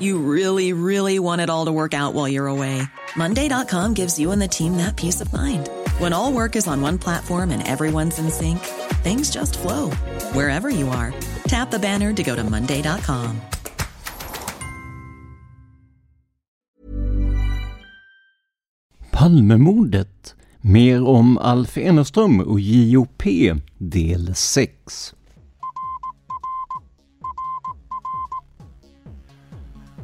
You really, really want it all to work out while you're away. Monday.com gives you and the team that peace of mind. When all work is on one platform and everyone's in sync, things just flow wherever you are. Tap the banner to go to Monday.com. Palmemordet. Mer om Alf Eneström och JOP, del 6.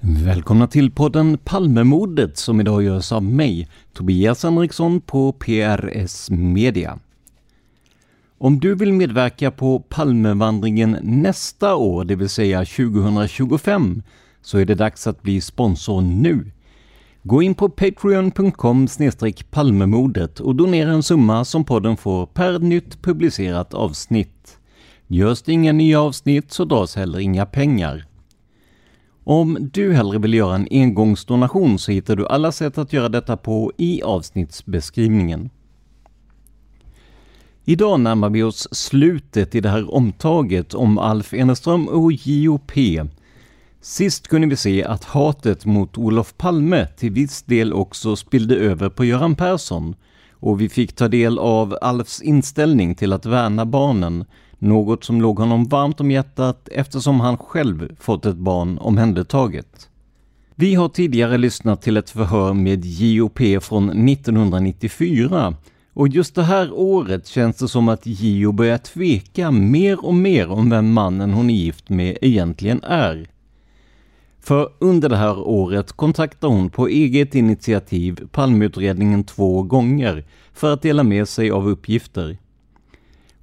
Välkomna till podden Palmemordet som idag görs av mig, Tobias Henriksson på PRS Media. Om du vill medverka på Palmevandringen nästa år, det vill säga 2025, så är det dags att bli sponsor nu. Gå in på patreon.com palmemordet och donera en summa som podden får per nytt publicerat avsnitt. Görs det inga nya avsnitt så dras heller inga pengar. Om du hellre vill göra en engångsdonation så hittar du alla sätt att göra detta på i avsnittsbeskrivningen. Idag närmar vi oss slutet i det här omtaget om Alf Eneström och JOP. Sist kunde vi se att hatet mot Olof Palme till viss del också spillde över på Göran Persson och vi fick ta del av Alfs inställning till att värna barnen något som låg honom varmt om hjärtat eftersom han själv fått ett barn omhändertaget. Vi har tidigare lyssnat till ett förhör med JOP från 1994 och just det här året känns det som att Gio börjar tveka mer och mer om vem mannen hon är gift med egentligen är. För under det här året kontaktar hon på eget initiativ Palmeutredningen två gånger för att dela med sig av uppgifter.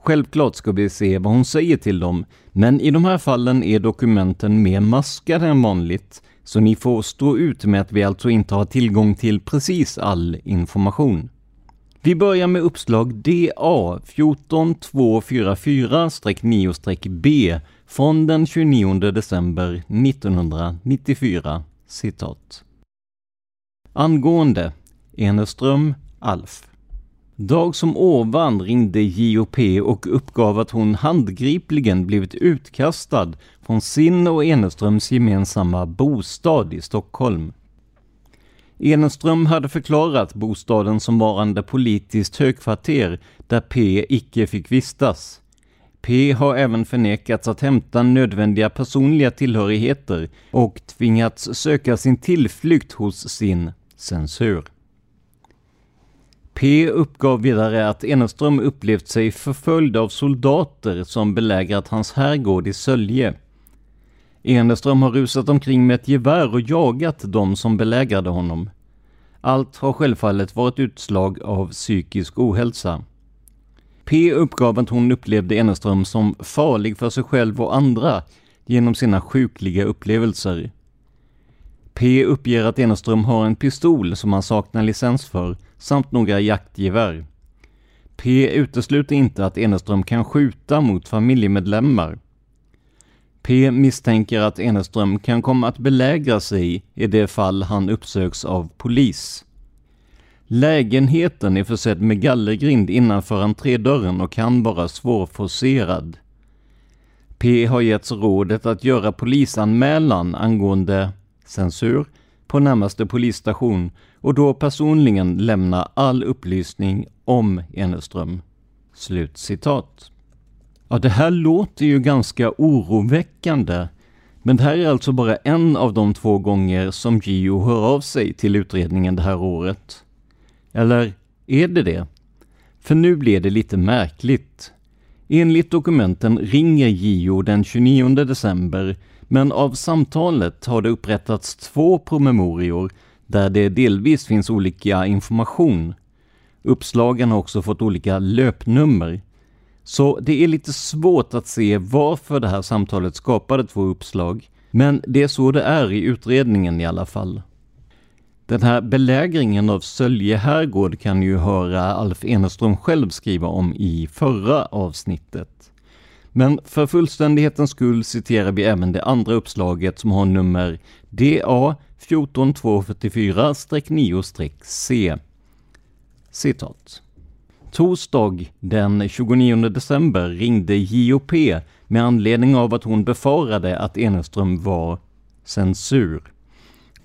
Självklart ska vi se vad hon säger till dem, men i de här fallen är dokumenten mer maskade än vanligt, så ni får stå ut med att vi alltså inte har tillgång till precis all information. Vi börjar med uppslag DA 14244-9-B från den 29 december 1994. Citat. Angående Eneström Alf. Dag som ovan ringde JOP och uppgav att hon handgripligen blivit utkastad från sin och Eneströms gemensamma bostad i Stockholm. Eneström hade förklarat bostaden som varande politiskt högkvarter där P icke fick vistas. P har även förnekats att hämta nödvändiga personliga tillhörigheter och tvingats söka sin tillflykt hos sin censur. P uppgav vidare att Eneström upplevt sig förföljd av soldater som belägrat hans herrgård i Sölje. Eneström har rusat omkring med ett gevär och jagat de som belägrade honom. Allt har självfallet varit utslag av psykisk ohälsa. P uppgav att hon upplevde Eneström som farlig för sig själv och andra genom sina sjukliga upplevelser. P uppger att Eneström har en pistol som han saknar licens för samt några jaktgevär. P utesluter inte att Eneström kan skjuta mot familjemedlemmar. P misstänker att Eneström kan komma att belägra sig i det fall han uppsöks av polis. Lägenheten är försedd med gallergrind innanför entrédörren och kan vara svårforcerad. P har getts rådet att göra polisanmälan angående censur på närmaste polisstation och då personligen lämna all upplysning om Eneström. Slut citat. Ja, det här låter ju ganska oroväckande. Men det här är alltså bara en av de två gånger som Gio hör av sig till utredningen det här året. Eller är det det? För nu blir det lite märkligt. Enligt dokumenten ringer Gio den 29 december, men av samtalet har det upprättats två promemorior där det delvis finns olika information. Uppslagen har också fått olika löpnummer. Så det är lite svårt att se varför det här samtalet skapade två uppslag, men det är så det är i utredningen i alla fall. Den här belägringen av Sölje herrgård kan ju höra Alf Eneström själv skriva om i förra avsnittet. Men för fullständighetens skull citerar vi även det andra uppslaget som har nummer DA 14244-9-C. Citat. Torsdag den 29 december ringde JOP med anledning av att hon befarade att Eneström var censur.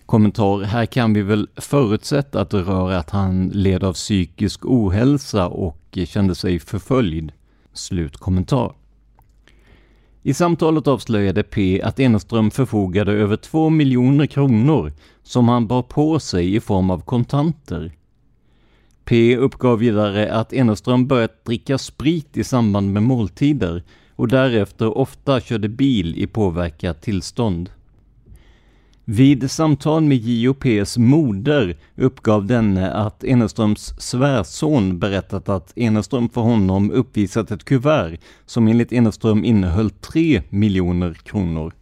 Kommentar. Här kan vi väl förutsätta att det rör att han led av psykisk ohälsa och kände sig förföljd. Slut kommentar. I samtalet avslöjade P att Eneström förfogade över 2 miljoner kronor som han bar på sig i form av kontanter. P uppgav vidare att Eneström börjat dricka sprit i samband med måltider och därefter ofta körde bil i påverkat tillstånd. Vid samtal med JOPs moder uppgav denne att Eneströms svärson berättat att Eneström för honom uppvisat ett kuvert som enligt Eneström innehöll 3 miljoner kronor.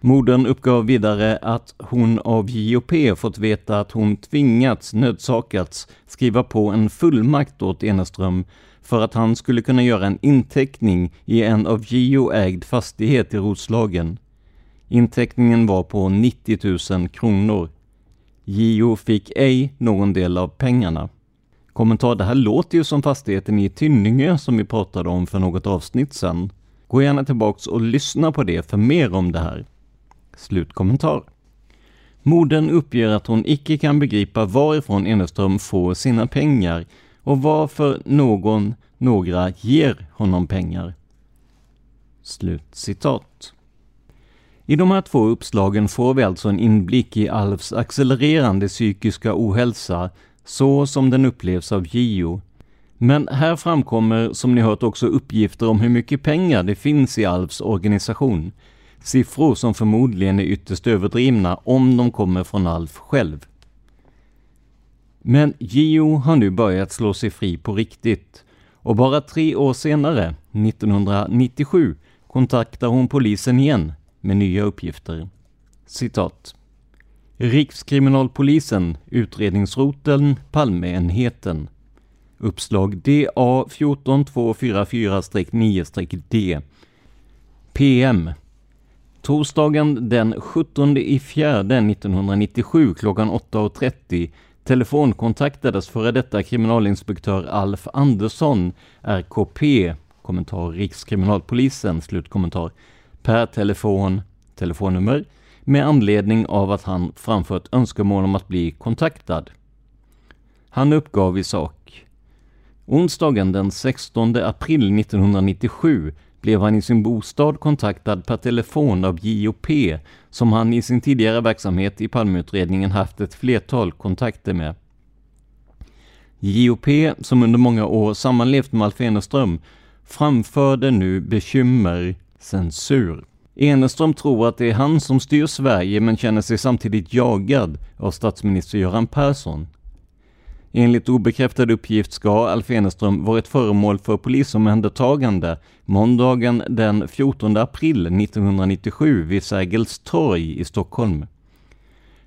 Modern uppgav vidare att hon av JOP fått veta att hon tvingats, nödsakats, skriva på en fullmakt åt Eneström för att han skulle kunna göra en inteckning i en av JO ägd fastighet i Roslagen. Inteckningen var på 90 000 kronor. JO fick ej någon del av pengarna. Kommentar, det här låter ju som fastigheten i Tynningö som vi pratade om för något avsnitt sedan. Gå gärna tillbaks och lyssna på det för mer om det här. Slutkommentar. Modern uppger att hon icke kan begripa varifrån Eneström får sina pengar och varför någon, några ger honom pengar. Slut citat. I de här två uppslagen får vi alltså en inblick i Alfs accelererande psykiska ohälsa, så som den upplevs av Gio. Men här framkommer, som ni hört, också uppgifter om hur mycket pengar det finns i Alfs organisation. Siffror som förmodligen är ytterst överdrivna om de kommer från Alf själv. Men Gio har nu börjat slå sig fri på riktigt. Och bara tre år senare, 1997, kontaktar hon polisen igen med nya uppgifter. Citat. Rikskriminalpolisen, utredningsroteln, Palmeenheten. Uppslag DA 14244-9-D. PM. Torsdagen den 17 i 4 1997 klockan 8.30 telefonkontaktades före detta kriminalinspektör Alf Andersson, RKP, kommentar Rikskriminalpolisen, slutkommentar, per telefon, telefonnummer, med anledning av att han framfört önskemål om att bli kontaktad. Han uppgav i sak. Onsdagen den 16 april 1997 blev han i sin bostad kontaktad per telefon av JOP som han i sin tidigare verksamhet i Palmeutredningen haft ett flertal kontakter med. JOP, som under många år sammanlevt med Alf Eneström, framförde nu bekymmer censur. Eneström tror att det är han som styr Sverige men känner sig samtidigt jagad av statsminister Göran Persson. Enligt obekräftad uppgift ska Alf Eneström varit föremål för polisomhändertagande måndagen den 14 april 1997 vid Sergels torg i Stockholm.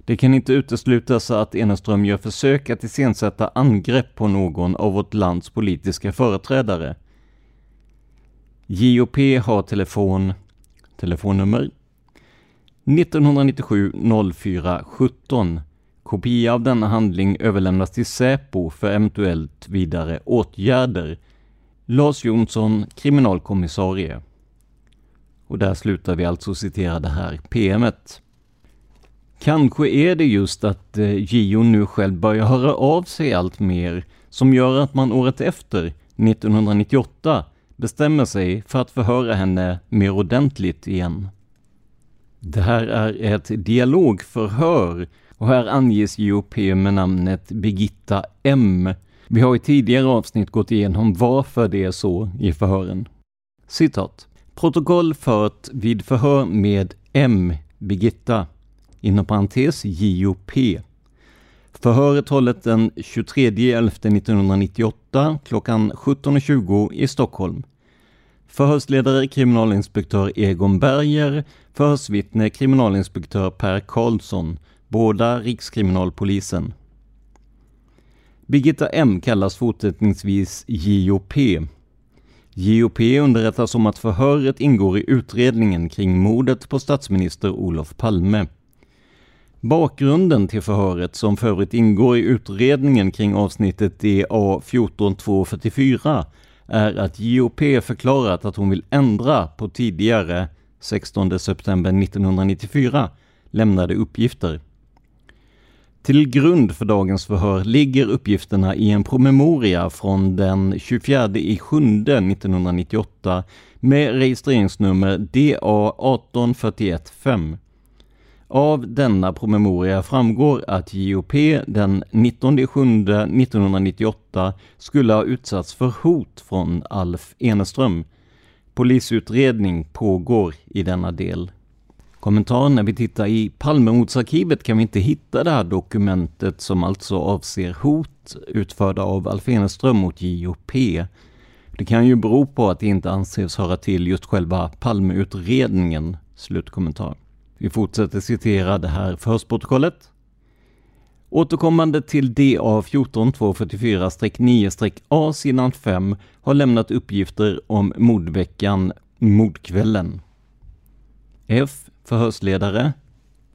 Det kan inte uteslutas att Eneström gör försök att iscensätta angrepp på någon av vårt lands politiska företrädare. JOP har telefon, telefonnummer 1997 04 17 Kopia av denna handling överlämnas till Säpo för eventuellt vidare åtgärder. Lars Jonsson, kriminalkommissarie. Och där slutar vi alltså citera det här PMet. Kanske är det just att eh, Gio nu själv börjar höra av sig allt mer som gör att man året efter, 1998, bestämmer sig för att förhöra henne mer ordentligt igen. Det här är ett dialogförhör och här anges JOP med namnet Birgitta M. Vi har i tidigare avsnitt gått igenom varför det är så i förhören. Citat. Protokoll fört vid förhör med M. Birgitta, inom parentes JOP. Förhöret hållet den 23.11.1998 klockan 17.20 i Stockholm. Förhörsledare kriminalinspektör Egon Berger, förhörsvittne kriminalinspektör Per Karlsson, båda Rikskriminalpolisen. Birgitta M kallas fortsättningsvis JOP. JOP underrättas om att förhöret ingår i utredningen kring mordet på statsminister Olof Palme. Bakgrunden till förhöret, som för övrigt ingår i utredningen kring avsnittet DA 14244, är att JOP förklarat att hon vill ändra på tidigare 16 september 1994 lämnade uppgifter. Till grund för dagens förhör ligger uppgifterna i en promemoria från den 24 7 1998 med registreringsnummer DA 18415. Av denna promemoria framgår att JOP den 19 7 1998 skulle ha utsatts för hot från Alf Eneström. Polisutredning pågår i denna del. Kommentar när vi tittar i Palmemordsarkivet kan vi inte hitta det här dokumentet som alltså avser hot utförda av Alf Eneström mot JOP. Det kan ju bero på att det inte anses höra till just själva Palmeutredningen. Slutkommentar. Vi fortsätter citera det här förhörsprotokollet. Återkommande till DA 14244-9-A sidan 5 har lämnat uppgifter om mordveckan Mordkvällen. F. Förhörsledare.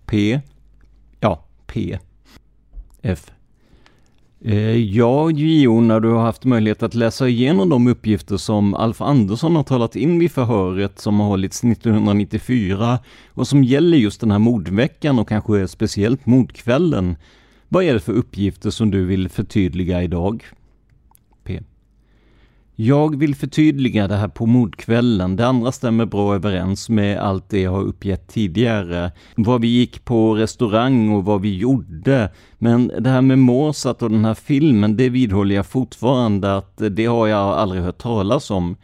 P. Ja, P. F. Eh, ja, JO, när du har haft möjlighet att läsa igenom de uppgifter som Alf Andersson har talat in vid förhöret som har hållits 1994 och som gäller just den här mordveckan och kanske speciellt mordkvällen. Vad är det för uppgifter som du vill förtydliga idag? Jag vill förtydliga det här på mordkvällen. Det andra stämmer bra överens med allt det jag har uppgett tidigare. Vad vi gick på restaurang och vad vi gjorde. Men det här med Mozart och den här filmen, det vidhåller jag fortfarande att det har jag aldrig hört talas om.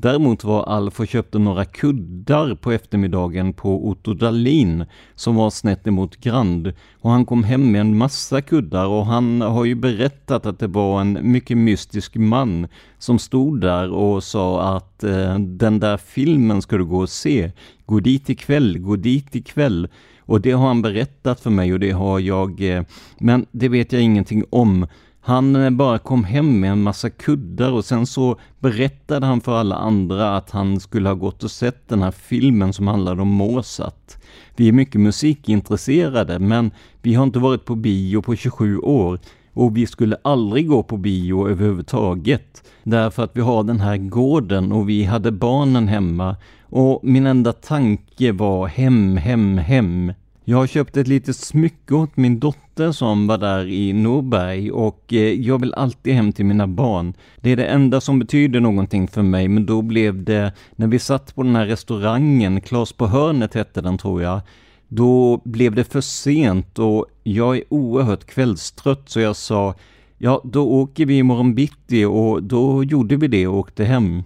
Däremot var Alf och köpte några kuddar på eftermiddagen på Otto Dahlin som var snett emot Grand och han kom hem med en massa kuddar och han har ju berättat att det var en mycket mystisk man som stod där och sa att eh, den där filmen ska du gå och se. Gå dit ikväll, gå dit ikväll. Och det har han berättat för mig och det har jag, eh, men det vet jag ingenting om. Han eh, bara kom hem med en massa kuddar och sen så berättade han för alla andra att han skulle ha gått och sett den här filmen som handlade om Mozart. Vi är mycket musikintresserade men vi har inte varit på bio på 27 år och vi skulle aldrig gå på bio överhuvudtaget därför att vi har den här gården och vi hade barnen hemma och min enda tanke var hem, hem, hem. Jag har köpt ett litet smycke åt min dotter som var där i Norberg och eh, jag vill alltid hem till mina barn. Det är det enda som betyder någonting för mig, men då blev det när vi satt på den här restaurangen, Klas på hörnet hette den tror jag, då blev det för sent och jag är oerhört kvällstrött så jag sa ja, då åker vi imorgon bitti och då gjorde vi det och åkte hem.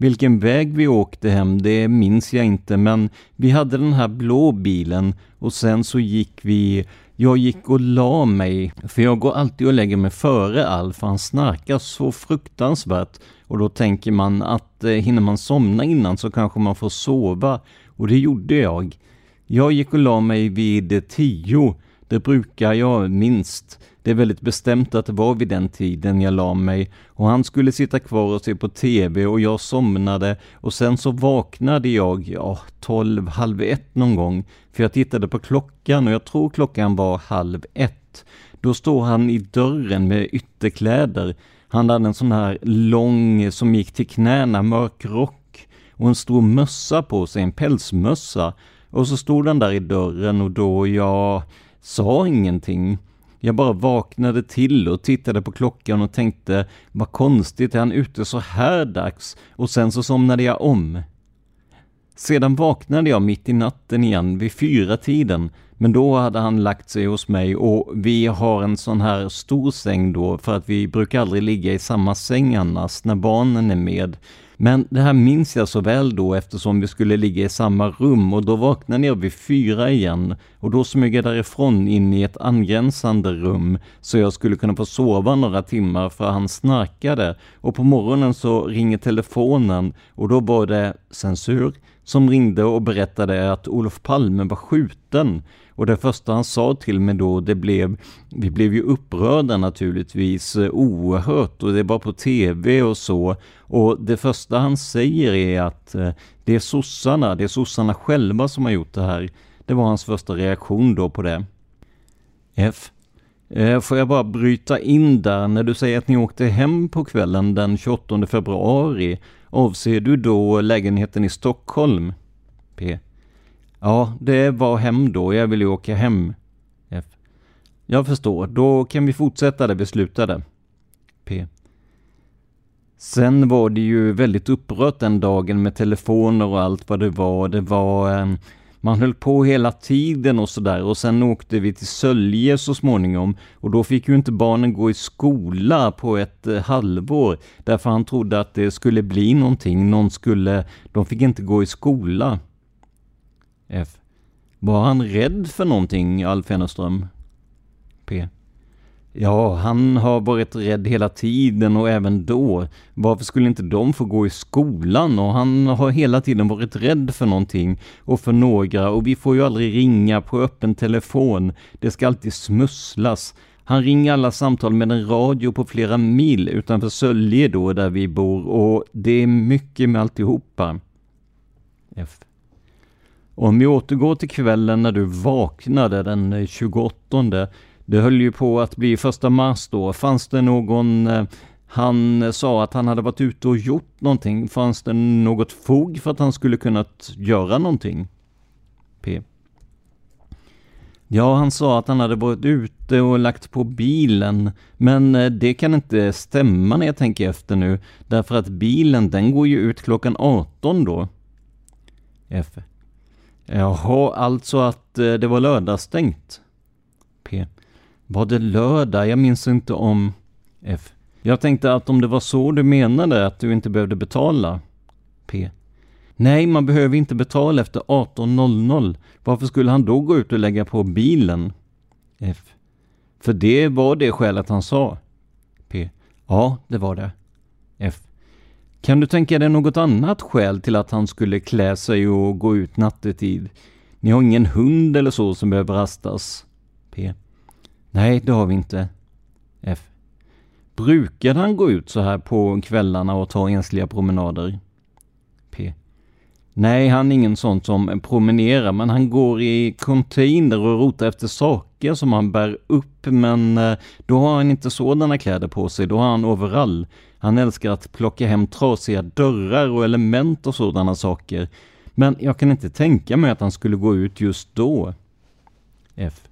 Vilken väg vi åkte hem, det minns jag inte, men vi hade den här blå bilen och sen så gick vi jag gick och la mig, för jag går alltid och lägger mig före Alf, för han snarkar så fruktansvärt. Och då tänker man att eh, hinner man somna innan så kanske man får sova. Och det gjorde jag. Jag gick och la mig vid tio. Det brukar jag minst. Det är väldigt bestämt att det var vid den tiden jag la mig och han skulle sitta kvar och se på TV och jag somnade och sen så vaknade jag, ja, tolv, halv ett någon gång. För jag tittade på klockan och jag tror klockan var halv ett. Då står han i dörren med ytterkläder. Han hade en sån här lång som gick till knäna mörk rock och en stor mössa på sig, en pälsmössa. Och så stod han där i dörren och då jag sa ingenting. Jag bara vaknade till och tittade på klockan och tänkte, vad konstigt, är han ute så här dags? Och sen så somnade jag om. Sedan vaknade jag mitt i natten igen vid fyra tiden men då hade han lagt sig hos mig och vi har en sån här stor säng då för att vi brukar aldrig ligga i samma säng annars när barnen är med. Men det här minns jag så väl då eftersom vi skulle ligga i samma rum och då vaknade jag vid fyra igen och då smög jag därifrån in i ett angränsande rum så jag skulle kunna få sova några timmar för han snarkade. Och på morgonen så ringer telefonen och då var det censur som ringde och berättade att Olof Palme var skjuten och det första han sa till mig då, det blev, vi blev ju upprörda naturligtvis eh, oerhört och det var på tv och så. Och det första han säger är att eh, det är sossarna, det är sossarna själva som har gjort det här. Det var hans första reaktion då på det. F. Eh, får jag bara bryta in där, när du säger att ni åkte hem på kvällen den 28 februari, avser du då lägenheten i Stockholm? P. Ja, det var hem då. Jag vill ju åka hem. F. Jag förstår. Då kan vi fortsätta där vi slutade. P. Sen var det ju väldigt upprört den dagen med telefoner och allt vad det var. Det var... Ehm, man höll på hela tiden och sådär och sen åkte vi till Sölje så småningom och då fick ju inte barnen gå i skola på ett eh, halvår därför han trodde att det skulle bli någonting. Någon skulle... De fick inte gå i skola. F. Var han rädd för någonting, Alf Ennerström? P. Ja, han har varit rädd hela tiden och även då. Varför skulle inte de få gå i skolan? Och han har hela tiden varit rädd för någonting och för några och vi får ju aldrig ringa på öppen telefon. Det ska alltid smusslas. Han ringer alla samtal med en radio på flera mil utanför Sölje då där vi bor och det är mycket med alltihopa. F. Om vi återgår till kvällen när du vaknade den eh, 28. Det höll ju på att bli första mars då. Fanns det någon... Eh, han eh, sa att han hade varit ute och gjort någonting. Fanns det något fog för att han skulle kunnat göra någonting? P. Ja, han sa att han hade varit ute och lagt på bilen. Men det kan inte stämma när jag tänker efter nu. Därför att bilen, den går ju ut klockan 18 då. F. Jaha, alltså att eh, det var lördagsstängt? P. Var det lördag? Jag minns inte om... F. Jag tänkte att om det var så du menade, att du inte behövde betala? P. Nej, man behöver inte betala efter 18.00. Varför skulle han då gå ut och lägga på bilen? F. För det var det skälet han sa. P. Ja, det var det. F. Kan du tänka dig något annat skäl till att han skulle klä sig och gå ut nattetid? Ni har ingen hund eller så som behöver rastas? P. Nej, det har vi inte. F. Brukade han gå ut så här på kvällarna och ta ensliga promenader? Nej, han är ingen sån som promenerar, men han går i container och rotar efter saker som han bär upp, men eh, då har han inte sådana kläder på sig, då har han overall. Han älskar att plocka hem trasiga dörrar och element och sådana saker. Men jag kan inte tänka mig att han skulle gå ut just då. F.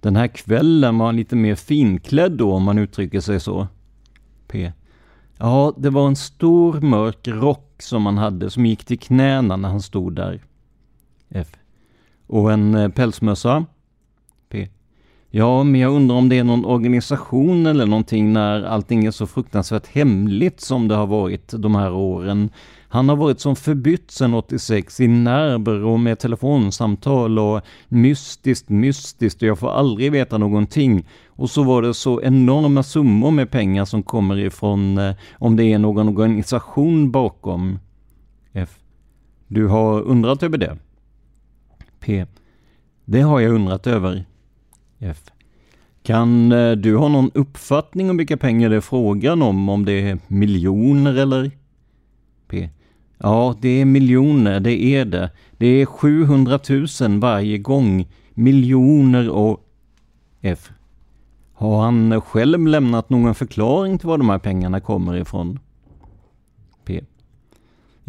Den här kvällen var han lite mer finklädd då om man uttrycker sig så. P. Ja, det var en stor mörk rock som han hade som gick till knäna när han stod där. F. Och en eh, pälsmössa. P. Ja, men jag undrar om det är någon organisation eller någonting när allting är så fruktansvärt hemligt som det har varit de här åren. Han har varit som förbytt sedan 86 i nerver och med telefonsamtal och mystiskt, mystiskt och jag får aldrig veta någonting. Och så var det så enorma summor med pengar som kommer ifrån eh, om det är någon organisation bakom. F. Du har undrat över det? P. Det har jag undrat över. F. Kan eh, du ha någon uppfattning om vilka pengar det är frågan om? Om det är miljoner eller? Ja, det är miljoner, det är det. Det är 700 000 varje gång. Miljoner och... F. Har han själv lämnat någon förklaring till var de här pengarna kommer ifrån?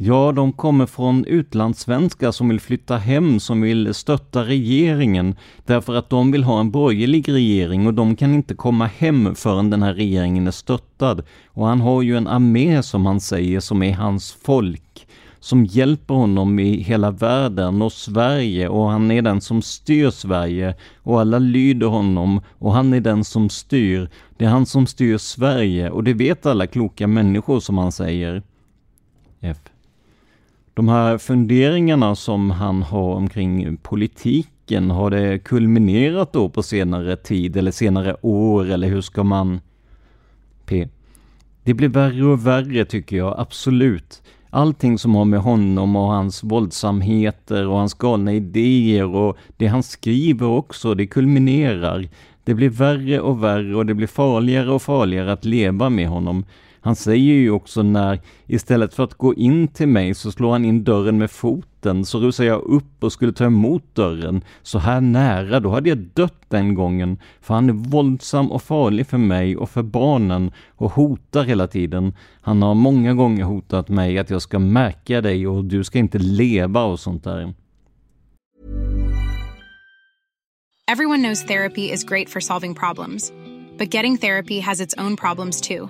Ja, de kommer från utlandssvenskar som vill flytta hem, som vill stötta regeringen, därför att de vill ha en borgerlig regering och de kan inte komma hem förrän den här regeringen är stöttad. Och han har ju en armé, som han säger, som är hans folk, som hjälper honom i hela världen och Sverige och han är den som styr Sverige och alla lyder honom och han är den som styr. Det är han som styr Sverige och det vet alla kloka människor som han säger. F. De här funderingarna som han har omkring politiken, har det kulminerat då på senare tid eller senare år eller hur ska man? P. Det blir värre och värre tycker jag, absolut. Allting som har med honom och hans våldsamheter och hans galna idéer och det han skriver också, det kulminerar. Det blir värre och värre och det blir farligare och farligare att leva med honom. Han säger ju också när istället för att gå in till mig så slår han in dörren med foten, så rusar jag upp och skulle ta emot dörren. Så här nära, då hade jag dött den gången, för han är våldsam och farlig för mig och för barnen och hotar hela tiden. Han har många gånger hotat mig att jag ska märka dig och du ska inte leva och sånt där. Everyone knows therapy is great for solving problems, but getting therapy has its own problems too.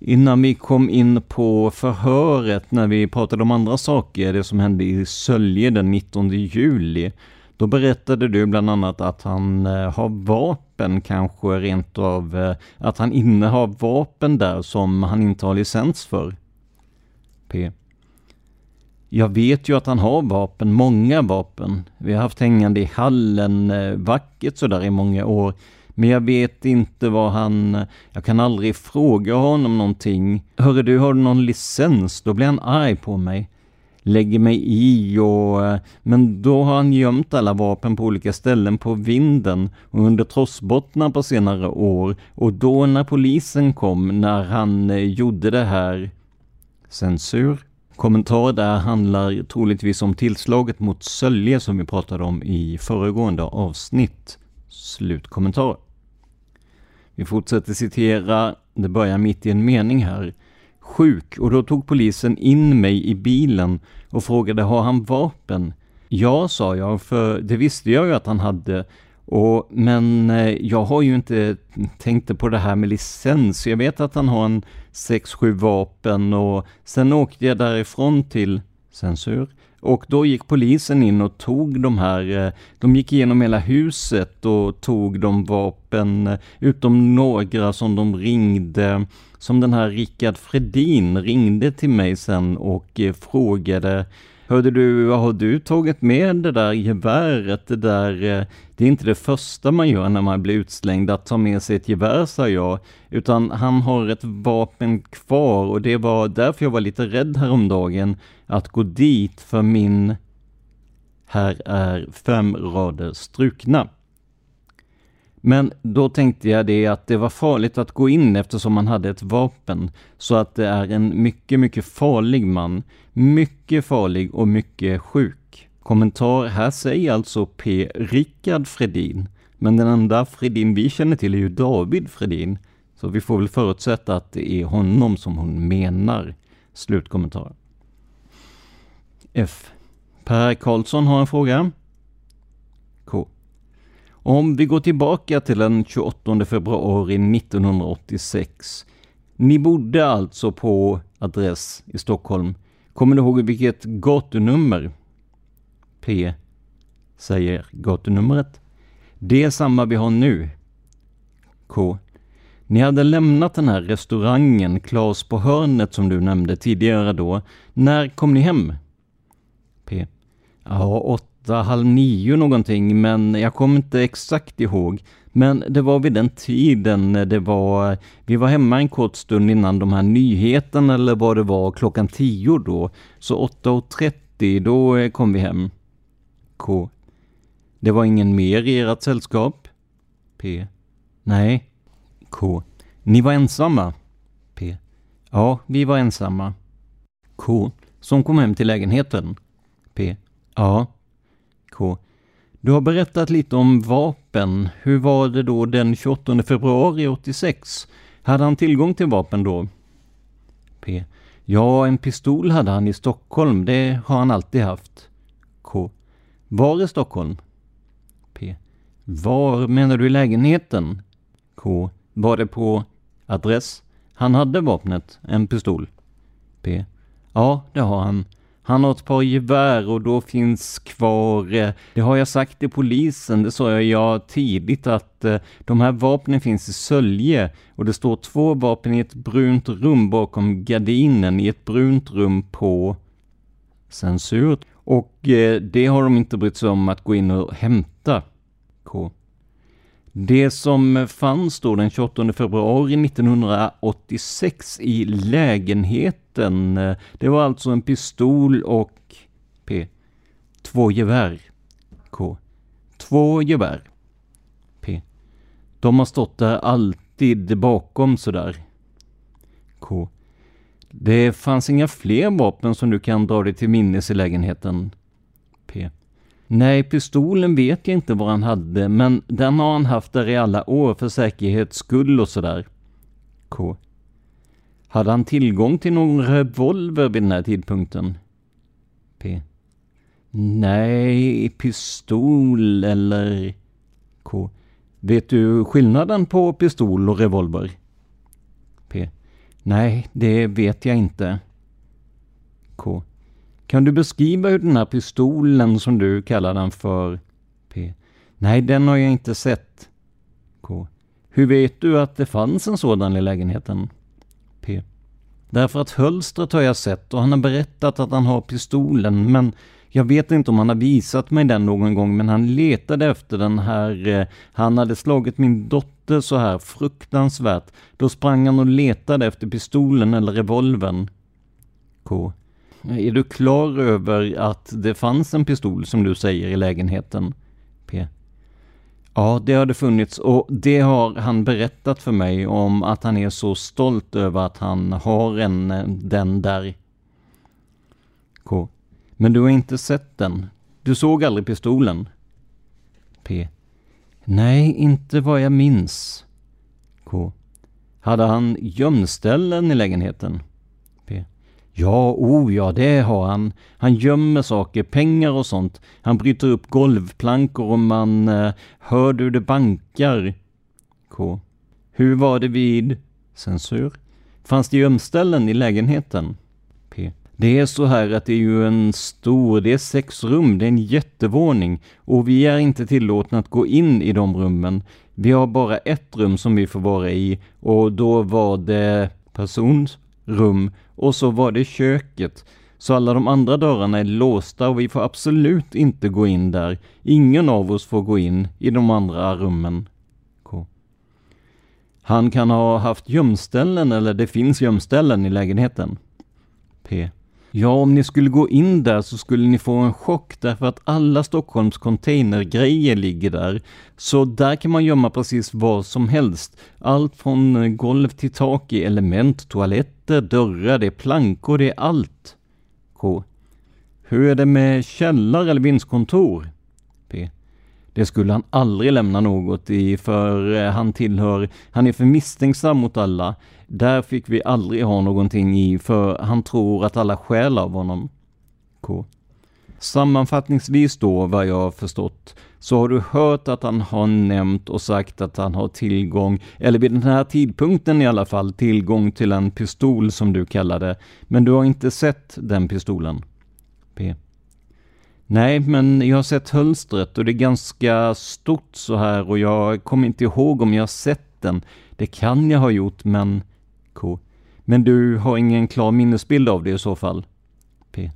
Innan vi kom in på förhöret när vi pratade om andra saker, det som hände i Sölje den 19 juli, då berättade du bland annat att han eh, har vapen, kanske rent av eh, att han innehar vapen där som han inte har licens för. P. Jag vet ju att han har vapen, många vapen. Vi har haft hängande i hallen, eh, vackert sådär i många år. Men jag vet inte vad han... Jag kan aldrig fråga honom någonting. Hörru du, har du någon licens? Då blir han arg på mig. Lägger mig i och... Men då har han gömt alla vapen på olika ställen på vinden och under trossbottnar på senare år. Och då när polisen kom, när han eh, gjorde det här... Censur? Kommentar där handlar troligtvis om tillslaget mot Sölje som vi pratade om i föregående avsnitt. Slutkommentar. Vi fortsätter citera, det börjar mitt i en mening här. Sjuk, och då tog polisen in mig i bilen och frågade har han vapen? Ja, sa jag, för det visste jag ju att han hade. Och, men eh, jag har ju inte tänkt på det här med licens. Jag vet att han har en 6-7 vapen och sen åkte jag därifrån till censur och då gick polisen in och tog de här, eh, de gick igenom hela huset och tog de vapen, eh, utom några som de ringde, som den här Rickard Fredin ringde till mig sen och eh, frågade Hörde du, har du tagit med det där geväret? Det där, det är inte det första man gör när man blir utslängd, att ta med sig ett gevär, sa jag. Utan han har ett vapen kvar och det var därför jag var lite rädd häromdagen att gå dit för min... Här är fem rader strukna. Men då tänkte jag det att det var farligt att gå in eftersom han hade ett vapen. Så att det är en mycket, mycket farlig man. Mycket farlig och mycket sjuk. Kommentar, här säger alltså P. Rickard Fredin. Men den enda Fredin vi känner till är ju David Fredin. Så vi får väl förutsätta att det är honom som hon menar. Slutkommentar. F. Per Karlsson har en fråga. K. Om vi går tillbaka till den 28 februari 1986. Ni bodde alltså på adress i Stockholm. Kommer du ihåg vilket gatunummer? P. Säger gatunumret. Det är samma vi har nu. K. Ni hade lämnat den här restaurangen, Klas på hörnet som du nämnde tidigare då. När kom ni hem? P. Ja, åtta, halv nio någonting, men jag kommer inte exakt ihåg. Men det var vid den tiden det var, vi var hemma en kort stund innan de här nyheterna eller vad det var, klockan tio då. Så 8.30, då eh, kom vi hem. K. Det var ingen mer i ert sällskap? P. Nej. K. Ni var ensamma? P. Ja, vi var ensamma. K. Som kom hem till lägenheten? P. Ja. K. Du har berättat lite om vapen. Hur var det då den 28 februari 86? Hade han tillgång till vapen då? P. Ja, en pistol hade han i Stockholm. Det har han alltid haft. Var i Stockholm? P. Var menar du i lägenheten? K. Var det på adress? Han hade vapnet, en pistol. P. Ja, det har han. Han har ett par gevär och då finns kvar, eh, det har jag sagt till polisen, det sa jag tidigt att eh, de här vapnen finns i Sölje och det står två vapen i ett brunt rum bakom gardinen i ett brunt rum på censur. Och eh, det har de inte brytt sig om att gå in och hämta. K. Det som fanns då den 28 februari 1986 i lägenheten, eh, det var alltså en pistol och P. Två gevär. K. Två gevär. P. De har stått där alltid bakom sådär. Det fanns inga fler vapen som du kan dra dig till minnes i lägenheten. P. Nej, pistolen vet jag inte vad han hade, men den har han haft där i alla år för säkerhets skull och sådär. K. Hade han tillgång till någon revolver vid den här tidpunkten? P. Nej, pistol eller... K. Vet du skillnaden på pistol och revolver? Nej, det vet jag inte. K. Kan du beskriva hur den här pistolen som du kallar den för P. Nej, den har jag inte sett. K. Hur vet du att det fanns en sådan i lägenheten? P. Därför att hölstret har jag sett och han har berättat att han har pistolen, men jag vet inte om han har visat mig den någon gång, men han letade efter den här. Eh, han hade slagit min dotter så här fruktansvärt. Då sprang han och letade efter pistolen eller revolvern. K. Är du klar över att det fanns en pistol som du säger i lägenheten? P. Ja, det har det funnits och det har han berättat för mig om att han är så stolt över att han har en, den där. K. Men du har inte sett den? Du såg aldrig pistolen? P. Nej, inte vad jag minns. K. Hade han gömställen i lägenheten? Ja, oh ja, det har han. Han gömmer saker, pengar och sånt. Han bryter upp golvplankor och man eh, hör du det bankar. K. Hur var det vid censur? Fanns det gömställen i lägenheten? Det är så här att det är ju en stor, det är sex rum, det är en jättevåning och vi är inte tillåtna att gå in i de rummen. Vi har bara ett rum som vi får vara i och då var det persons rum och så var det köket. Så alla de andra dörrarna är låsta och vi får absolut inte gå in där. Ingen av oss får gå in i de andra rummen. K. Han kan ha haft gömställen eller det finns gömställen i lägenheten. P. Ja, om ni skulle gå in där så skulle ni få en chock därför att alla Stockholms containergrejer ligger där. Så där kan man gömma precis vad som helst. Allt från eh, golv till tak i element, toaletter, dörrar, det är plankor, det är allt. K. Hur är det med källare eller vindskontor? P. Det skulle han aldrig lämna något i för eh, han tillhör, han är för misstänksam mot alla. Där fick vi aldrig ha någonting i för han tror att alla skäl av honom. K. Sammanfattningsvis då, vad jag har förstått, så har du hört att han har nämnt och sagt att han har tillgång, eller vid den här tidpunkten i alla fall, tillgång till en pistol som du kallar det. Men du har inte sett den pistolen? P. Nej, men jag har sett hölstret och det är ganska stort så här och jag kommer inte ihåg om jag har sett den. Det kan jag ha gjort, men... Men du har ingen klar minnesbild av det i så fall? P.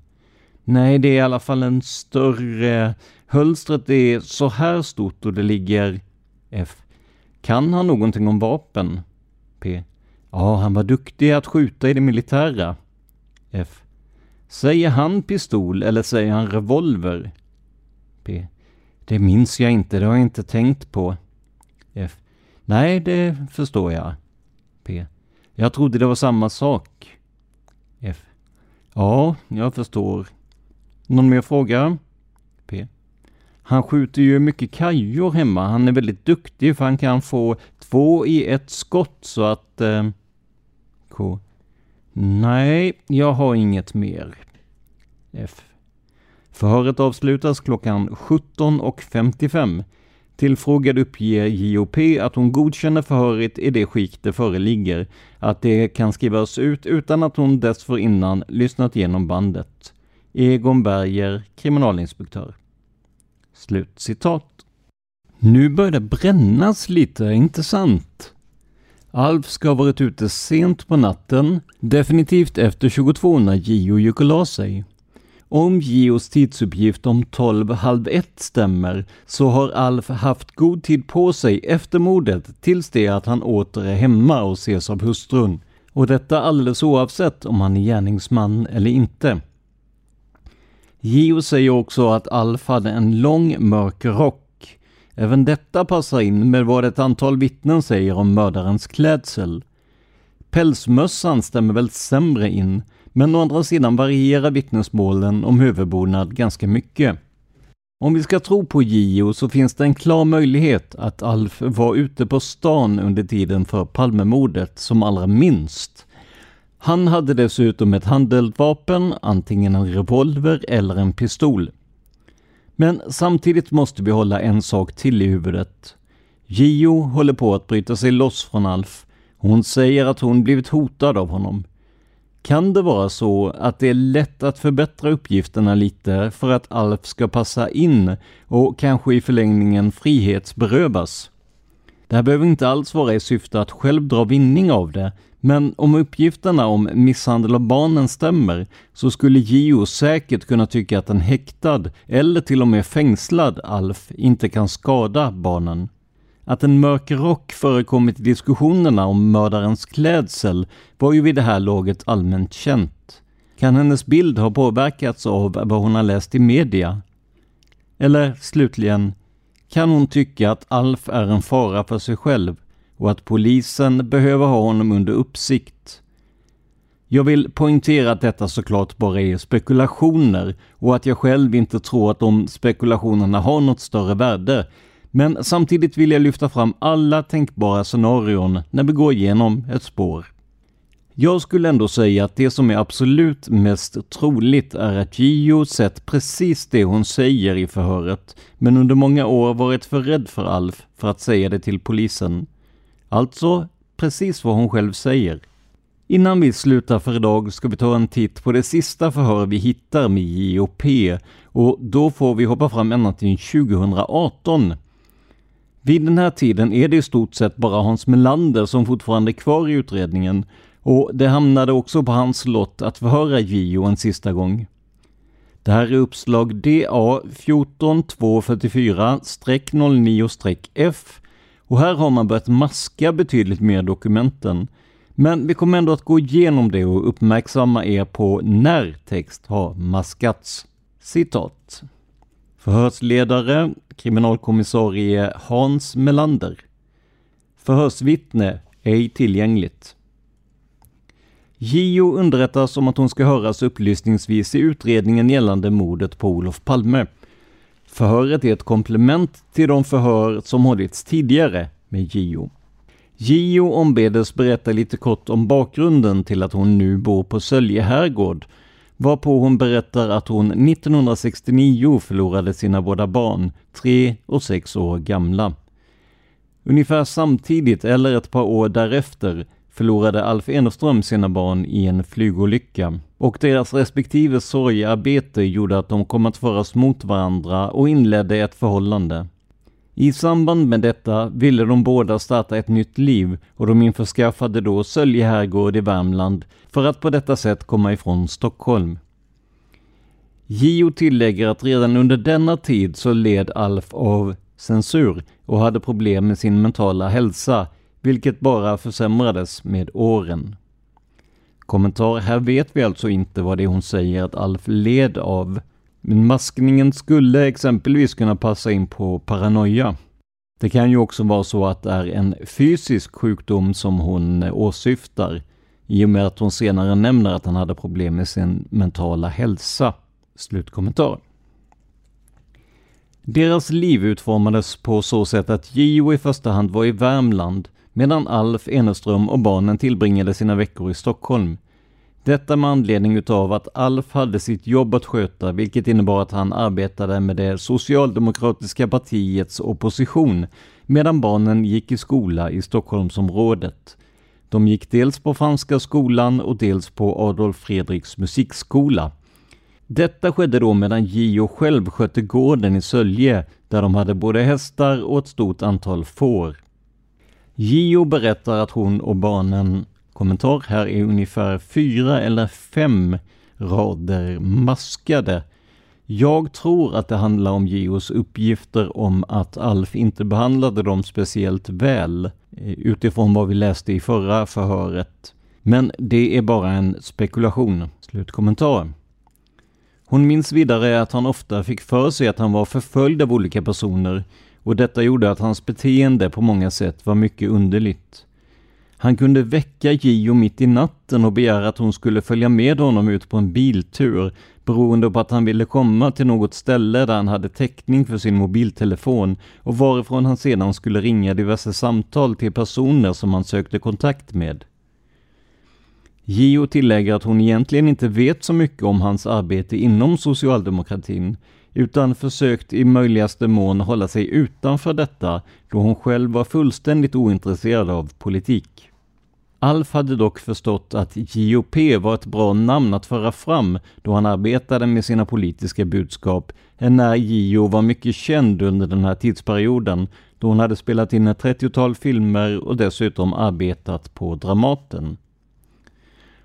Nej, det är i alla fall en större... Hölstret är så här stort och det ligger... F. Kan han någonting om vapen? P. Ja, han var duktig att skjuta i det militära. F. Säger han pistol eller säger han revolver? P. Det minns jag inte, det har jag inte tänkt på. F. Nej, det förstår jag. P. Jag trodde det var samma sak. F. Ja, jag förstår. Någon mer fråga? P. Han skjuter ju mycket kajor hemma. Han är väldigt duktig för han kan få två i ett skott så att... Eh... K. Nej, jag har inget mer. F. Förhöret avslutas klockan 17.55. Tillfrågad uppger JOP att hon godkänner förhöret i det skick det föreligger, att det kan skrivas ut utan att hon dessförinnan lyssnat igenom bandet. Egon Berger, kriminalinspektör. Slut citat. Nu börjar det brännas lite, inte sant? Alf ska ha varit ute sent på natten, definitivt efter 22 när Gio gick och la sig. Om Gios tidsuppgift om 12 halv ett stämmer så har Alf haft god tid på sig efter mordet tills det att han åter är hemma och ses av hustrun. Och detta alldeles oavsett om han är gärningsman eller inte. Gio säger också att Alf hade en lång mörk rock. Även detta passar in med vad ett antal vittnen säger om mördarens klädsel. Pälsmössan stämmer väl sämre in, men å andra sidan varierar vittnesmålen om huvudbonad ganska mycket. Om vi ska tro på Gio så finns det en klar möjlighet att Alf var ute på stan under tiden för Palmemordet som allra minst. Han hade dessutom ett handeldvapen, antingen en revolver eller en pistol. Men samtidigt måste vi hålla en sak till i huvudet. Gio håller på att bryta sig loss från Alf. Hon säger att hon blivit hotad av honom. Kan det vara så att det är lätt att förbättra uppgifterna lite för att Alf ska passa in och kanske i förlängningen frihetsberövas? Det här behöver inte alls vara i syfte att själv dra vinning av det, men om uppgifterna om misshandel av barnen stämmer så skulle Gio säkert kunna tycka att en häktad eller till och med fängslad Alf inte kan skada barnen. Att en mörk rock förekommit i diskussionerna om mördarens klädsel var ju vid det här laget allmänt känt. Kan hennes bild ha påverkats av vad hon har läst i media? Eller slutligen, kan hon tycka att Alf är en fara för sig själv och att polisen behöver ha honom under uppsikt? Jag vill poängtera att detta såklart bara är spekulationer och att jag själv inte tror att de spekulationerna har något större värde men samtidigt vill jag lyfta fram alla tänkbara scenarion när vi går igenom ett spår. Jag skulle ändå säga att det som är absolut mest troligt är att Gio sett precis det hon säger i förhöret, men under många år varit för rädd för Alf för att säga det till polisen. Alltså precis vad hon själv säger. Innan vi slutar för idag ska vi ta en titt på det sista förhör vi hittar med JOP och då får vi hoppa fram ända till 2018 vid den här tiden är det i stort sett bara Hans Melander som fortfarande är kvar i utredningen Och det hamnade också på hans lott att förhöra Gio en sista gång. Det här är uppslag DA 14244-09-F och här har man börjat maska betydligt mer dokumenten. Men vi kommer ändå att gå igenom det och uppmärksamma er på när text har maskats. Citat. Förhörsledare kriminalkommissarie Hans Melander. Förhörsvittne ej tillgängligt. JO underrättas om att hon ska höras upplysningsvis i utredningen gällande mordet på Olof Palme. Förhöret är ett komplement till de förhör som hållits tidigare med JO. JO ombedes berätta lite kort om bakgrunden till att hon nu bor på Sölje herrgård, varpå hon berättar att hon 1969 förlorade sina båda barn, tre och sex år gamla. Ungefär samtidigt, eller ett par år därefter, förlorade Alf Enerström sina barn i en flygolycka och deras respektive sorgarbete gjorde att de kom att föras mot varandra och inledde ett förhållande. I samband med detta ville de båda starta ett nytt liv och de införskaffade då Sölje herrgård i Värmland för att på detta sätt komma ifrån Stockholm. Gio tillägger att redan under denna tid så led Alf av censur och hade problem med sin mentala hälsa vilket bara försämrades med åren. Kommentar, här vet vi alltså inte vad det är hon säger att Alf led av. Men maskningen skulle exempelvis kunna passa in på paranoia. Det kan ju också vara så att det är en fysisk sjukdom som hon eh, åsyftar i och med att hon senare nämner att han hade problem med sin mentala hälsa. Slutkommentar. Deras liv utformades på så sätt att Gio i första hand var i Värmland medan Alf Eneström och barnen tillbringade sina veckor i Stockholm. Detta med anledning utav att Alf hade sitt jobb att sköta, vilket innebar att han arbetade med det socialdemokratiska partiets opposition, medan barnen gick i skola i Stockholmsområdet. De gick dels på Franska skolan och dels på Adolf Fredriks musikskola. Detta skedde då medan Gio själv skötte gården i Sölje, där de hade både hästar och ett stort antal får. Gio berättar att hon och barnen, kommentar här är ungefär fyra eller fem rader maskade. Jag tror att det handlar om Geos uppgifter om att Alf inte behandlade dem speciellt väl eh, utifrån vad vi läste i förra förhöret. Men det är bara en spekulation. Slutkommentar. Hon minns vidare att han ofta fick för sig att han var förföljd av olika personer och detta gjorde att hans beteende på många sätt var mycket underligt. Han kunde väcka Gio mitt i natten och begära att hon skulle följa med honom ut på en biltur beroende på att han ville komma till något ställe där han hade täckning för sin mobiltelefon och varifrån han sedan skulle ringa diverse samtal till personer som han sökte kontakt med. Gio tillägger att hon egentligen inte vet så mycket om hans arbete inom socialdemokratin utan försökt i möjligaste mån hålla sig utanför detta då hon själv var fullständigt ointresserad av politik. Alf hade dock förstått att JOP var ett bra namn att föra fram då han arbetade med sina politiska budskap, när JO var mycket känd under den här tidsperioden då hon hade spelat in ett 30-tal filmer och dessutom arbetat på Dramaten.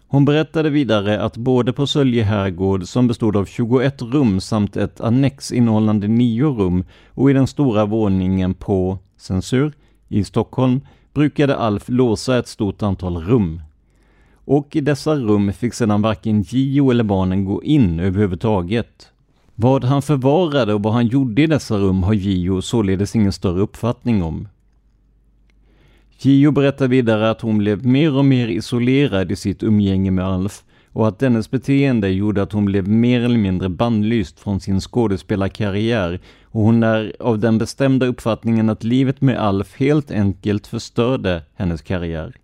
Hon berättade vidare att både på Sölje herrgård, som bestod av 21 rum samt ett annex innehållande 9 rum, och i den stora våningen på Censur i Stockholm brukade Alf låsa ett stort antal rum. Och i dessa rum fick sedan varken Gio eller barnen gå in överhuvudtaget. Vad han förvarade och vad han gjorde i dessa rum har Gio således ingen större uppfattning om. Gio berättar vidare att hon blev mer och mer isolerad i sitt umgänge med Alf och att dennes beteende gjorde att hon blev mer eller mindre bannlyst från sin skådespelarkarriär och hon är av den bestämda uppfattningen att livet med Alf helt enkelt förstörde hennes karriär.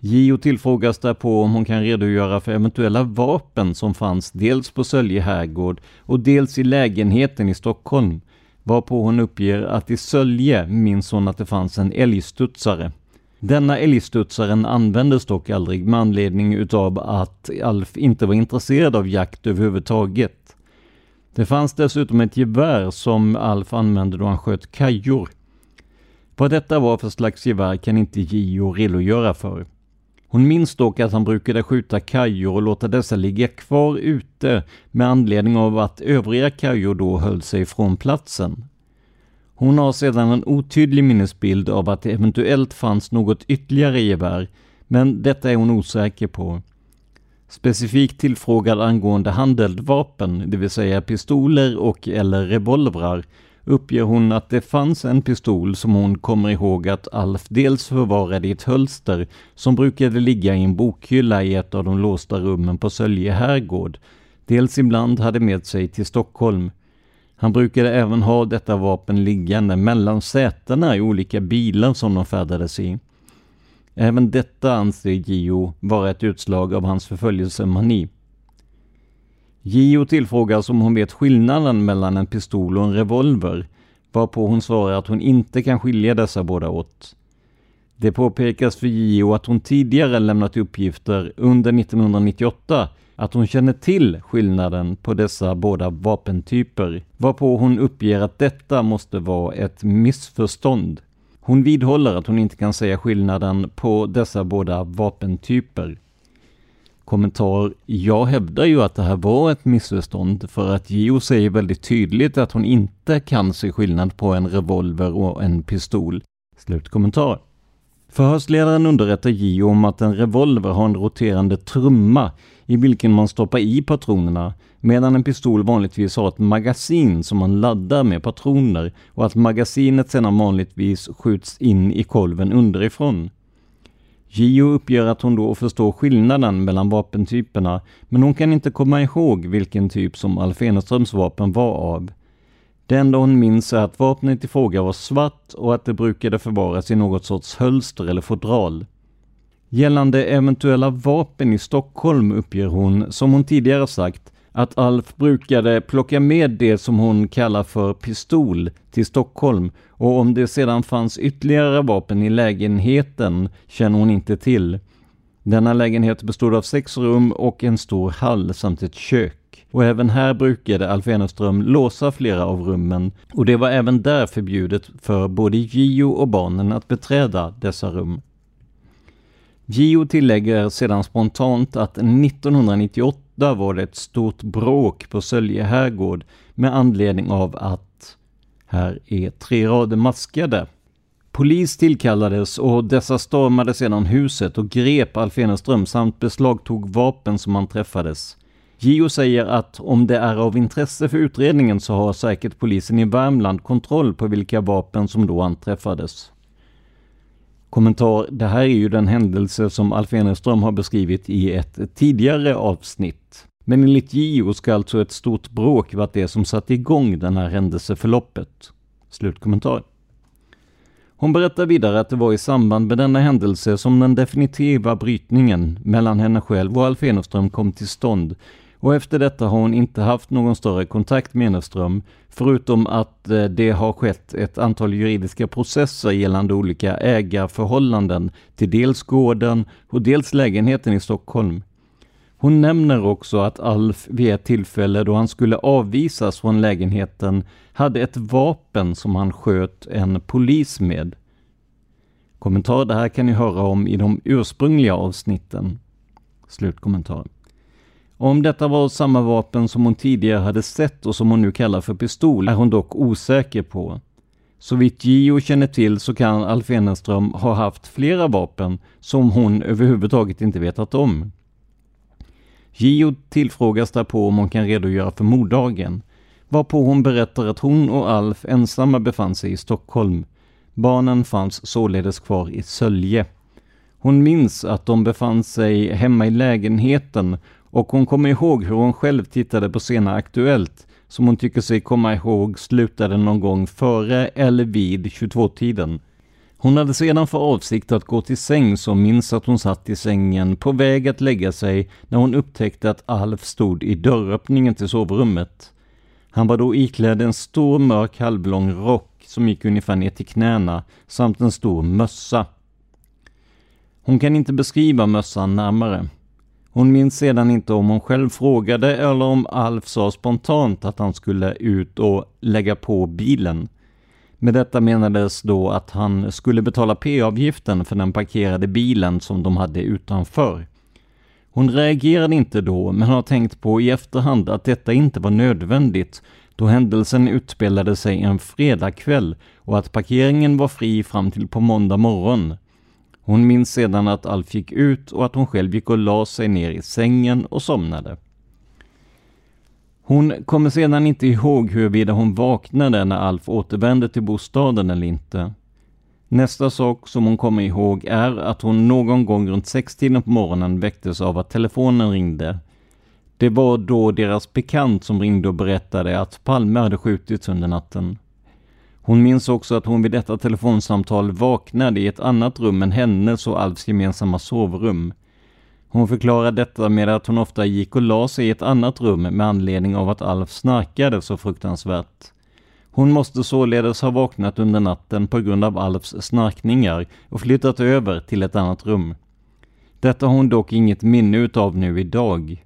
Gio tillfrågas därpå om hon kan redogöra för eventuella vapen som fanns dels på Sölje herrgård och dels i lägenheten i Stockholm varpå hon uppger att i Sölje minns hon att det fanns en älgstudsare. Denna älgstudsaren användes dock aldrig med anledning utav att Alf inte var intresserad av jakt överhuvudtaget. Det fanns dessutom ett gevär som Alf använde då han sköt kajor. Vad detta var för slags gevär kan inte Gio redogöra för. Hon minns dock att han brukade skjuta kajor och låta dessa ligga kvar ute med anledning av att övriga kajor då höll sig från platsen. Hon har sedan en otydlig minnesbild av att det eventuellt fanns något ytterligare gevär, men detta är hon osäker på. Specifikt tillfrågad angående handeldvapen, det vill säga pistoler och eller revolvrar, uppger hon att det fanns en pistol som hon kommer ihåg att Alf dels förvarade i ett hölster som brukade ligga i en bokhylla i ett av de låsta rummen på Sölje herrgård, dels ibland hade med sig till Stockholm. Han brukade även ha detta vapen liggande mellan sätena i olika bilar som de färdades i. Eh, Även detta anser Gio vara ett utslag av hans förföljelsemani. Gio tillfrågas om hon vet skillnaden mellan en pistol och en revolver, varpå hon svarar att hon inte kan skilja dessa båda åt. Det påpekas för Gio att hon tidigare lämnat uppgifter under 1998 att hon känner till skillnaden på dessa båda vapentyper, varpå hon uppger att detta måste vara ett missförstånd. Hon vidhåller att hon inte kan säga skillnaden på dessa båda vapentyper. Kommentar. Jag hävdar ju att det här var ett missförstånd för att Gio säger väldigt tydligt att hon inte kan se skillnad på en revolver och en pistol. Slutkommentar. Förhörsledaren underrättar Gio om att en revolver har en roterande trumma i vilken man stoppar i patronerna medan en pistol vanligtvis har ett magasin som man laddar med patroner och att magasinet sedan vanligtvis skjuts in i kolven underifrån. Gio uppger att hon då förstår skillnaden mellan vapentyperna men hon kan inte komma ihåg vilken typ som Alf Eneströms vapen var av. Det enda hon minns är att vapnet i fråga var svart och att det brukade förvaras i något sorts hölster eller fodral. Gällande eventuella vapen i Stockholm uppger hon, som hon tidigare sagt, att Alf brukade plocka med det som hon kallar för pistol till Stockholm och om det sedan fanns ytterligare vapen i lägenheten känner hon inte till. Denna lägenhet bestod av sex rum och en stor hall samt ett kök. Och även här brukade Alf Enerström låsa flera av rummen och det var även där förbjudet för både Gio och barnen att beträda dessa rum. Gio tillägger sedan spontant att 1998 var det ett stort bråk på Sölje herrgård med anledning av att här är tre rader maskade. Polis tillkallades och dessa stormade sedan huset och grep Alf Eneström samt beslagtog vapen som anträffades. Gio säger att om det är av intresse för utredningen så har säkert polisen i Värmland kontroll på vilka vapen som då anträffades. Kommentar. Det här är ju den händelse som Alf Eneström har beskrivit i ett tidigare avsnitt. Men enligt JO ska alltså ett stort bråk varit det som satte igång den här händelseförloppet. Slutkommentar. Hon berättar vidare att det var i samband med denna händelse som den definitiva brytningen mellan henne själv och Alf Eneström kom till stånd och efter detta har hon inte haft någon större kontakt med Eneström, förutom att eh, det har skett ett antal juridiska processer gällande olika ägarförhållanden till dels gården och dels lägenheten i Stockholm. Hon nämner också att Alf vid ett tillfälle då han skulle avvisas från lägenheten hade ett vapen som han sköt en polis med. Kommentar det här kan ni höra om i de ursprungliga avsnitten. Slutkommentar. Om detta var samma vapen som hon tidigare hade sett och som hon nu kallar för pistol är hon dock osäker på. Så vitt Gio känner till så kan Alf Eneström ha haft flera vapen som hon överhuvudtaget inte vetat om. Gio tillfrågas därpå om hon kan redogöra för morddagen, varpå hon berättar att hon och Alf ensamma befann sig i Stockholm. Barnen fanns således kvar i Sölje. Hon minns att de befann sig hemma i lägenheten och hon kommer ihåg hur hon själv tittade på Sena Aktuellt som hon tycker sig komma ihåg slutade någon gång före eller vid 22-tiden. Hon hade sedan för avsikt att gå till sängs och minns att hon satt i sängen på väg att lägga sig när hon upptäckte att Alf stod i dörröppningen till sovrummet. Han var då iklädd en stor mörk halvlång rock som gick ungefär ner till knäna samt en stor mössa. Hon kan inte beskriva mössan närmare. Hon minns sedan inte om hon själv frågade eller om Alf sa spontant att han skulle ut och lägga på bilen. Med detta menades då att han skulle betala p-avgiften för den parkerade bilen som de hade utanför. Hon reagerade inte då, men har tänkt på i efterhand att detta inte var nödvändigt då händelsen utspelade sig en fredagkväll och att parkeringen var fri fram till på måndag morgon. Hon minns sedan att Alf gick ut och att hon själv gick och la sig ner i sängen och somnade. Hon kommer sedan inte ihåg huruvida hon vaknade när Alf återvände till bostaden eller inte. Nästa sak som hon kommer ihåg är att hon någon gång runt sextiden på morgonen väcktes av att telefonen ringde. Det var då deras bekant som ringde och berättade att Palme hade skjutits under natten. Hon minns också att hon vid detta telefonsamtal vaknade i ett annat rum än hennes och Alfs gemensamma sovrum. Hon förklarar detta med att hon ofta gick och la sig i ett annat rum med anledning av att Alf snarkade så fruktansvärt. Hon måste således ha vaknat under natten på grund av Alfs snarkningar och flyttat över till ett annat rum. Detta har hon dock inget minne utav nu idag.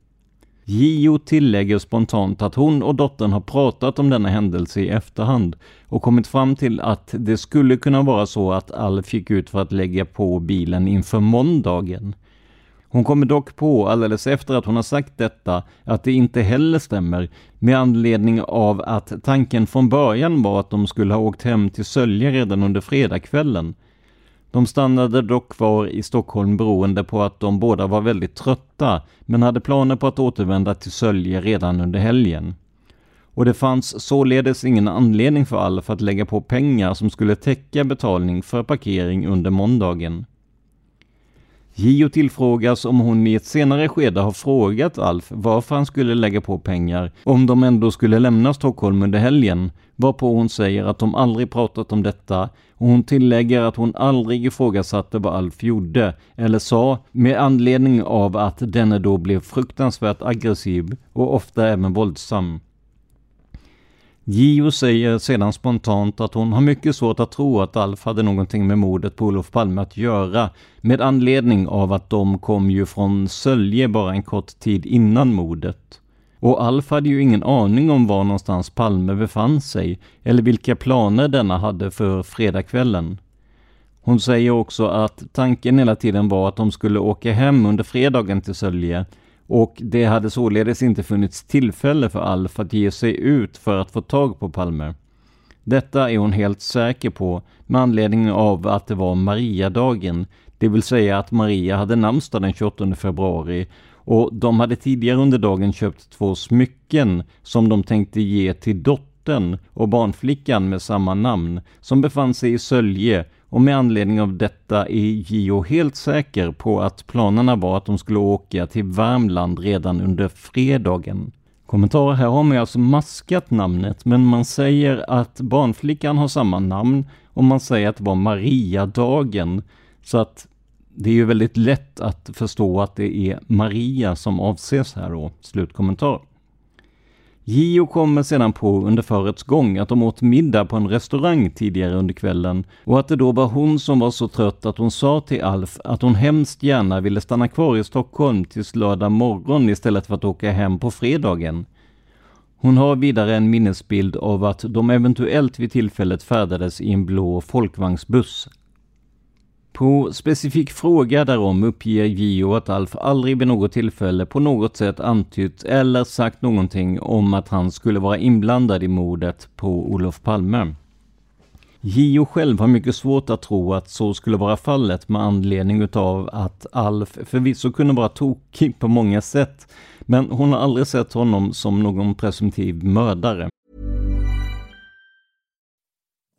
Gio tillägger spontant att hon och dottern har pratat om denna händelse i efterhand och kommit fram till att det skulle kunna vara så att Alf gick ut för att lägga på bilen inför måndagen. Hon kommer dock på alldeles efter att hon har sagt detta att det inte heller stämmer med anledning av att tanken från början var att de skulle ha åkt hem till Sölje redan under fredagskvällen. De stannade dock kvar i Stockholm beroende på att de båda var väldigt trötta men hade planer på att återvända till Sölje redan under helgen. Och det fanns således ingen anledning för Alf att lägga på pengar som skulle täcka betalning för parkering under måndagen. Gio tillfrågas om hon i ett senare skede har frågat Alf varför han skulle lägga på pengar om de ändå skulle lämna Stockholm under helgen, varpå hon säger att de aldrig pratat om detta och hon tillägger att hon aldrig ifrågasatte vad Alf gjorde eller sa med anledning av att denne då blev fruktansvärt aggressiv och ofta även våldsam. Gio säger sedan spontant att hon har mycket svårt att tro att Alf hade någonting med mordet på Olof Palme att göra, med anledning av att de kom ju från Sölje bara en kort tid innan mordet. Och Alf hade ju ingen aning om var någonstans Palme befann sig, eller vilka planer denna hade för fredagskvällen. Hon säger också att tanken hela tiden var att de skulle åka hem under fredagen till Sölje, och det hade således inte funnits tillfälle för Alf att ge sig ut för att få tag på Palme. Detta är hon helt säker på med anledning av att det var Mariadagen, det vill säga att Maria hade namnsdag den 28 februari och de hade tidigare under dagen köpt två smycken som de tänkte ge till dottern och barnflickan med samma namn som befann sig i Sölje och med anledning av detta är Gio helt säker på att planerna var att de skulle åka till Värmland redan under fredagen. Kommentarer här har man alltså maskat namnet, men man säger att barnflickan har samma namn och man säger att det var Mariadagen. Så att det är ju väldigt lätt att förstå att det är Maria som avses här då. Slutkommentar. Gio kommer sedan på under förets gång att de åt middag på en restaurang tidigare under kvällen och att det då var hon som var så trött att hon sa till Alf att hon hemskt gärna ville stanna kvar i Stockholm tills lördag morgon istället för att åka hem på fredagen. Hon har vidare en minnesbild av att de eventuellt vid tillfället färdades i en blå folkvagnsbuss på specifik fråga därom uppger Gio att Alf aldrig vid något tillfälle på något sätt antytt eller sagt någonting om att han skulle vara inblandad i mordet på Olof Palme. Gio själv har mycket svårt att tro att så skulle vara fallet med anledning utav att Alf förvisso kunde vara tokig på många sätt, men hon har aldrig sett honom som någon presumtiv mördare.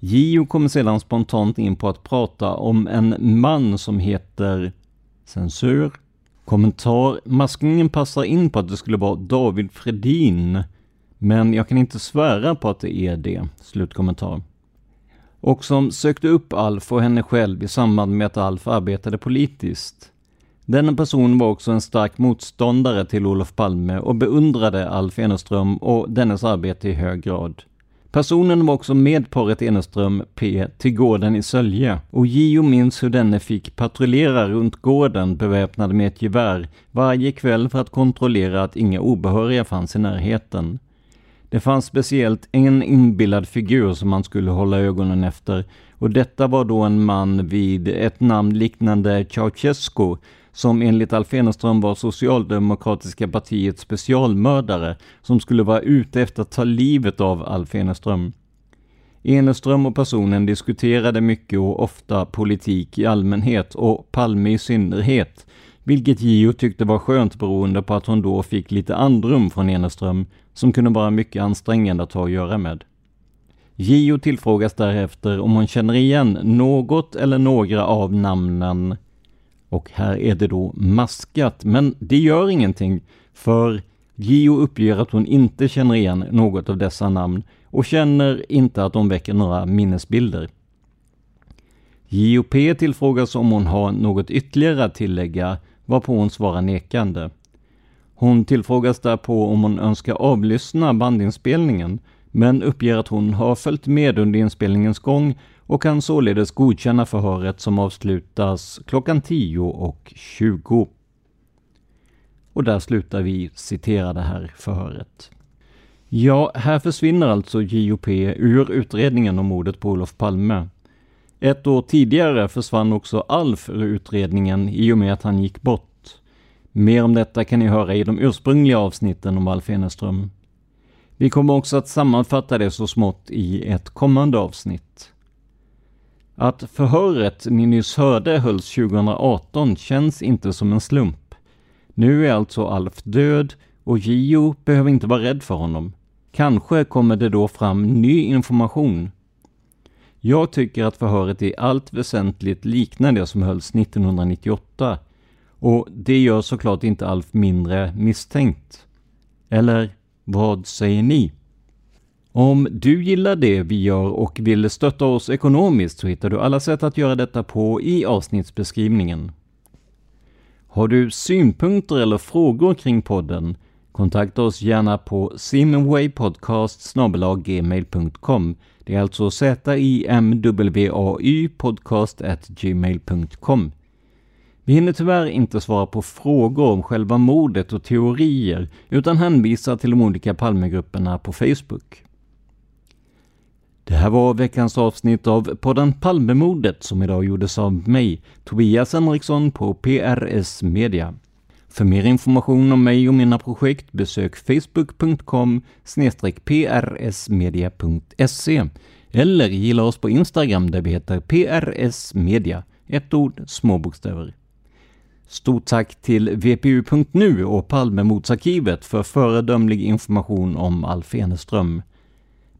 Gio kommer sedan spontant in på att prata om en man som heter Censur. Kommentar. Maskningen passar in på att det skulle vara David Fredin. Men jag kan inte svära på att det är det. Slutkommentar. Och som sökte upp Alf och henne själv i samband med att Alf arbetade politiskt. Denna person var också en stark motståndare till Olof Palme och beundrade Alf Eneström och dennes arbete i hög grad. Personen var också med paret Eneström P till gården i Sölje och Gio minns hur denne fick patrullera runt gården beväpnad med ett gevär varje kväll för att kontrollera att inga obehöriga fanns i närheten. Det fanns speciellt en inbillad figur som man skulle hålla ögonen efter och detta var då en man vid ett namn liknande Ceausescu som enligt Alf Eneström var Socialdemokratiska partiets specialmördare som skulle vara ute efter att ta livet av Alf Eneström. Eneström och personen diskuterade mycket och ofta politik i allmänhet och Palme i synnerhet, vilket Gio tyckte var skönt beroende på att hon då fick lite andrum från Eneström som kunde vara mycket ansträngande att ha att göra med. Gio tillfrågas därefter om hon känner igen något eller några av namnen och här är det då maskat, men det gör ingenting för Gio uppger att hon inte känner igen något av dessa namn och känner inte att de väcker några minnesbilder. JOP tillfrågas om hon har något ytterligare att tillägga, varpå hon svarar nekande. Hon tillfrågas därpå om hon önskar avlyssna bandinspelningen, men uppger att hon har följt med under inspelningens gång och kan således godkänna förhöret som avslutas klockan 10 och 20. Och där slutar vi citera det här förhöret. Ja, här försvinner alltså JOP ur utredningen om mordet på Olof Palme. Ett år tidigare försvann också Alf ur utredningen i och med att han gick bort. Mer om detta kan ni höra i de ursprungliga avsnitten om Alf Eneström. Vi kommer också att sammanfatta det så smått i ett kommande avsnitt. Att förhöret ni nyss hörde hölls 2018 känns inte som en slump. Nu är alltså Alf död och Gio behöver inte vara rädd för honom. Kanske kommer det då fram ny information. Jag tycker att förhöret i allt väsentligt liknar det som hölls 1998 och det gör såklart inte Alf mindre misstänkt. Eller vad säger ni? Om du gillar det vi gör och vill stötta oss ekonomiskt så hittar du alla sätt att göra detta på i avsnittsbeskrivningen. Har du synpunkter eller frågor kring podden? Kontakta oss gärna på simwaypodcast.gmail.com Det är alltså z-i-m-w-a-y podcast gmail.com. Vi hinner tyvärr inte svara på frågor om själva mordet och teorier utan hänvisar till de olika Palmegrupperna på Facebook. Det här var veckans avsnitt av podden Palmemordet som idag gjordes av mig, Tobias Henriksson på PRS Media. För mer information om mig och mina projekt besök facebook.com prsmedia.se eller gilla oss på Instagram där vi heter PRS Media, ett ord, små bokstäver. Stort tack till VPU.nu och Palmemordsarkivet för föredömlig information om Alf Eneström.